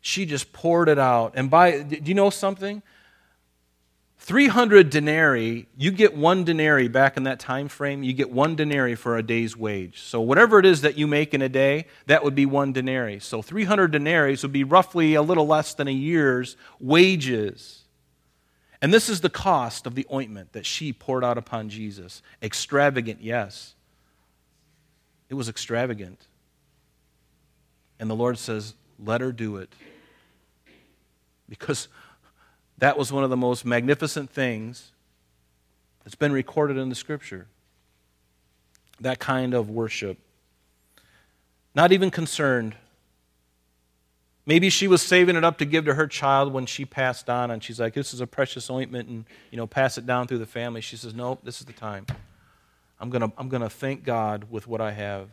she just poured it out. And by, do you know something? 300 denarii, you get one denarii back in that time frame, you get one denarii for a day's wage. So whatever it is that you make in a day, that would be one denarii. So 300 denarii would be roughly a little less than a year's wages. And this is the cost of the ointment that she poured out upon Jesus. Extravagant, yes. It was extravagant. And the Lord says, let her do it because that was one of the most magnificent things that's been recorded in the scripture. That kind of worship. Not even concerned. Maybe she was saving it up to give to her child when she passed on, and she's like, This is a precious ointment, and you know, pass it down through the family. She says, Nope, this is the time. I'm gonna, I'm gonna thank God with what I have.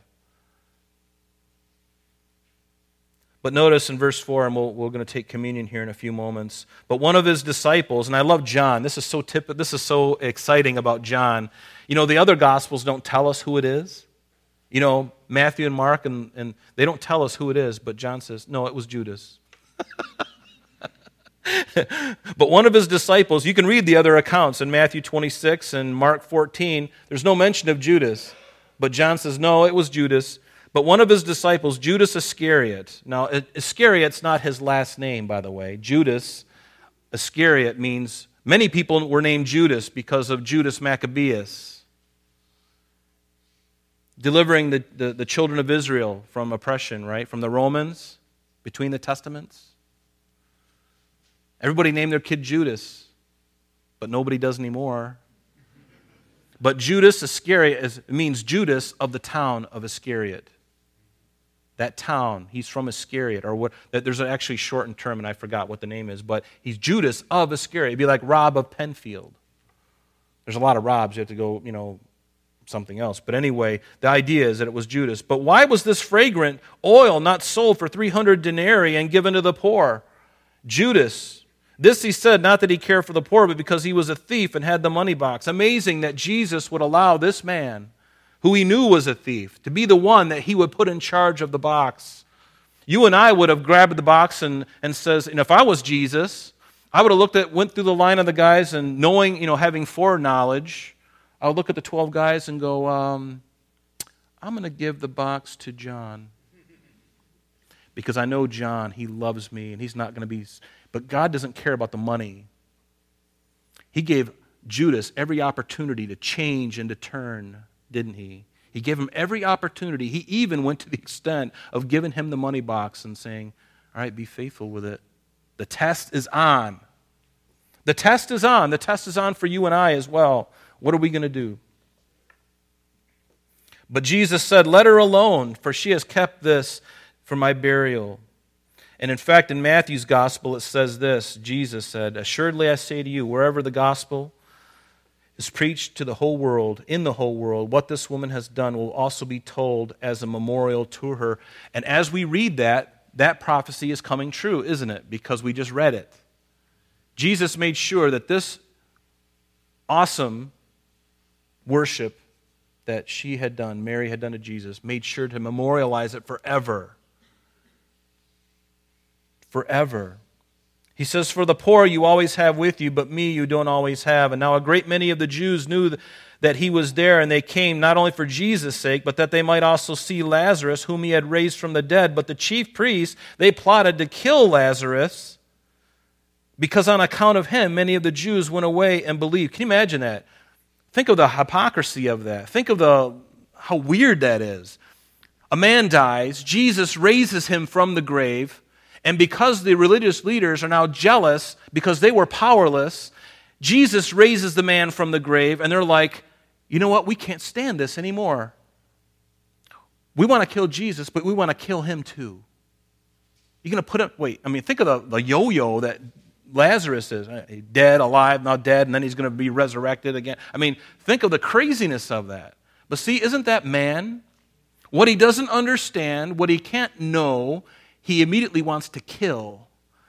But notice in verse 4, and we we are going to take communion here in a few moments. But one of his disciples, and I love John, this is so tip, this is so exciting about John. You know, the other gospels don't tell us who it is. You know, Matthew and Mark, and, and they don't tell us who it is, but John says, no, it was Judas. but one of his disciples, you can read the other accounts in Matthew 26 and Mark 14, there's no mention of Judas. But John says, no, it was Judas. But one of his disciples, Judas Iscariot, now Iscariot's not his last name, by the way. Judas Iscariot means many people were named Judas because of Judas Maccabeus, delivering the, the, the children of Israel from oppression, right? From the Romans between the Testaments. Everybody named their kid Judas, but nobody does anymore. But Judas Iscariot is, means Judas of the town of Iscariot that town. He's from Iscariot, or what? There's an actually shortened term, and I forgot what the name is, but he's Judas of Iscariot. It'd be like Rob of Penfield. There's a lot of Robs. You have to go, you know, something else. But anyway, the idea is that it was Judas. But why was this fragrant oil not sold for 300 denarii and given to the poor? Judas. This he said, not that he cared for the poor, but because he was a thief and had the money box. Amazing that Jesus would allow this man who he knew was a thief, to be the one that he would put in charge of the box. You and I would have grabbed the box and, and says, and if I was Jesus, I would have looked at, went through the line of the guys and knowing, you know, having foreknowledge, I would look at the 12 guys and go, um, I'm going to give the box to John. Because I know John, he loves me and he's not going to be. But God doesn't care about the money. He gave Judas every opportunity to change and to turn didn't he? He gave him every opportunity. He even went to the extent of giving him the money box and saying, All right, be faithful with it. The test is on. The test is on. The test is on for you and I as well. What are we going to do? But Jesus said, Let her alone, for she has kept this for my burial. And in fact, in Matthew's gospel, it says this Jesus said, Assuredly I say to you, wherever the gospel is preached to the whole world, in the whole world, what this woman has done will also be told as a memorial to her. And as we read that, that prophecy is coming true, isn't it? Because we just read it. Jesus made sure that this awesome worship that she had done, Mary had done to Jesus, made sure to memorialize it forever. Forever. He says, For the poor you always have with you, but me you don't always have. And now a great many of the Jews knew that he was there, and they came not only for Jesus' sake, but that they might also see Lazarus, whom he had raised from the dead. But the chief priests, they plotted to kill Lazarus, because on account of him, many of the Jews went away and believed. Can you imagine that? Think of the hypocrisy of that. Think of the how weird that is. A man dies, Jesus raises him from the grave. And because the religious leaders are now jealous because they were powerless, Jesus raises the man from the grave, and they're like, you know what? We can't stand this anymore. We want to kill Jesus, but we want to kill him too. You're going to put him, wait, I mean, think of the, the yo yo that Lazarus is uh, dead, alive, not dead, and then he's going to be resurrected again. I mean, think of the craziness of that. But see, isn't that man? What he doesn't understand, what he can't know, he immediately wants to kill.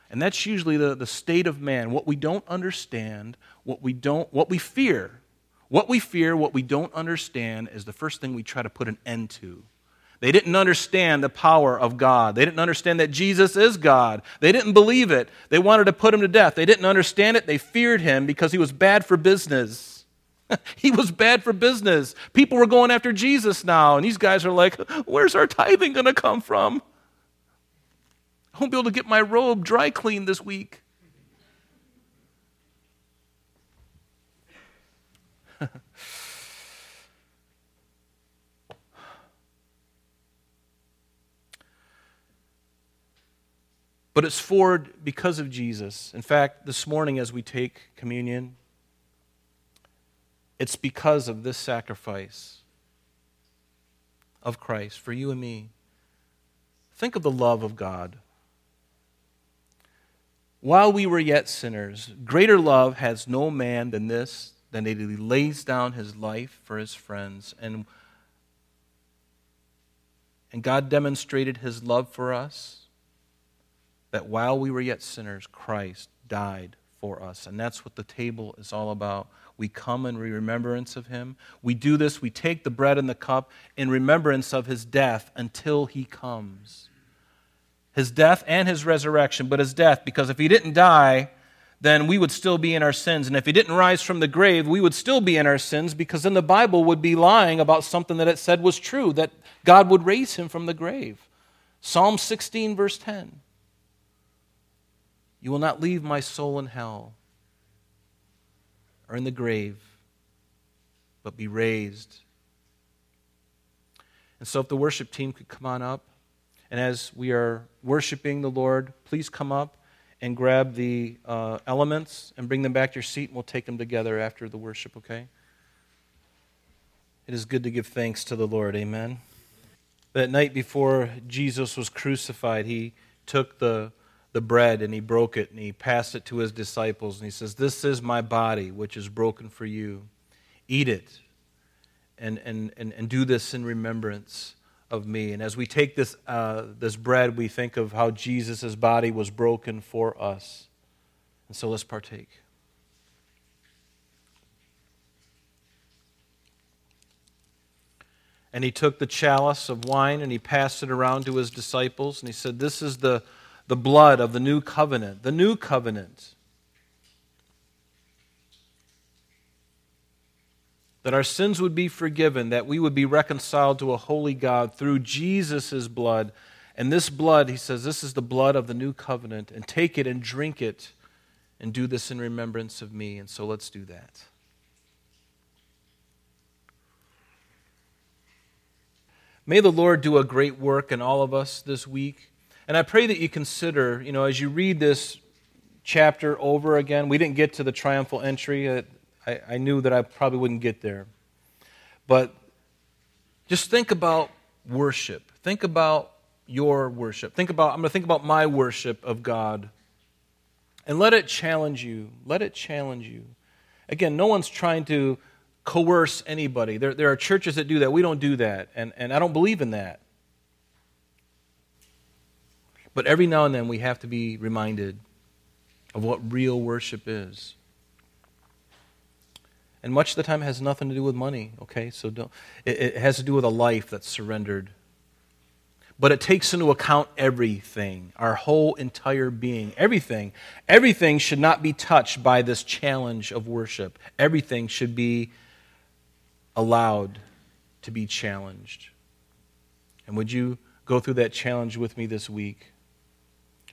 And that's usually the, the state of man. What we don't understand, what we don't, what we fear. What we fear, what we don't understand, is the first thing we try to put an end to. They didn't understand the power of God. They didn't understand that Jesus is God. They didn't believe it. They wanted to put him to death. They didn't understand it. They feared him because he was bad for business. he was bad for business. People were going after Jesus now, and these guys are like, where's our tithing going to come from? I won't be able to get my robe dry cleaned this week. but it's forward because of Jesus. In fact, this morning as we take communion, it's because of this sacrifice of Christ for you and me. Think of the love of God while we were yet sinners, greater love has no man than this, than that he lays down his life for his friends. And, and God demonstrated his love for us that while we were yet sinners, Christ died for us. And that's what the table is all about. We come in remembrance of him. We do this, we take the bread and the cup in remembrance of his death until he comes his death and his resurrection, but his death, because if he didn't die, then we would still be in our sins. And if he didn't rise from the grave, we would still be in our sins because then the Bible would be lying about something that it said was true, that God would raise him from the grave. Psalm 16, verse 10. You will not leave my soul in hell or in the grave, but be raised. And so, if the worship team could come on up. And as we are worshiping the Lord, please come up and grab the uh, elements and bring them back to your seat, and we'll take them together after the worship, okay? It is good to give thanks to the Lord, amen. That night before Jesus was crucified, he took the, the bread and he broke it and he passed it to his disciples, and he says, This is my body, which is broken for you. Eat it and, and, and, and do this in remembrance of me. And as we take this, uh, this bread, we think of how Jesus' body was broken for us. And so let's partake. And he took the chalice of wine and he passed it around to his disciples. And he said, This is the, the blood of the new covenant, the new covenant that our sins would be forgiven, that we would be reconciled to a holy God through Jesus' blood. And this blood, he says, this is the blood of the new covenant. And take it and drink it and do this in remembrance of me. And so let's do that. May the Lord do a great work in all of us this week. And I pray that you consider, you know, as you read this chapter over again. We didn't get to the triumphal entry. I, I knew that I probably wouldn't get there. But just think about worship. Think about your worship. Think about, I'm going to think about my worship of God. And let it challenge you. Let it challenge you. Again, no one's trying to coerce anybody. There, there are churches that do that. We don't do that. And, and I don't believe in that. But every now and then we have to be reminded of what real worship is. And much of the time it has nothing to do with money, okay? So don't, it, it has to do with a life that's surrendered. But it takes into account everything, our whole entire being. Everything. Everything should not be touched by this challenge of worship. Everything should be allowed to be challenged. And would you go through that challenge with me this week?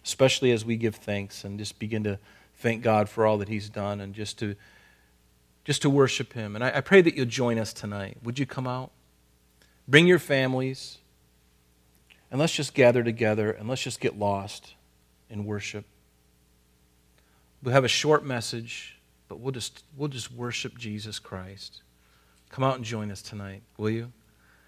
Especially as we give thanks and just begin to thank God for all that He's done and just to just to worship Him. And I, I pray that you'll join us tonight. Would you come out? Bring your families, and let's just gather together and let's just get lost in worship. We'll have a short message, but we'll just, we'll just worship Jesus Christ. Come out and join us tonight, will you?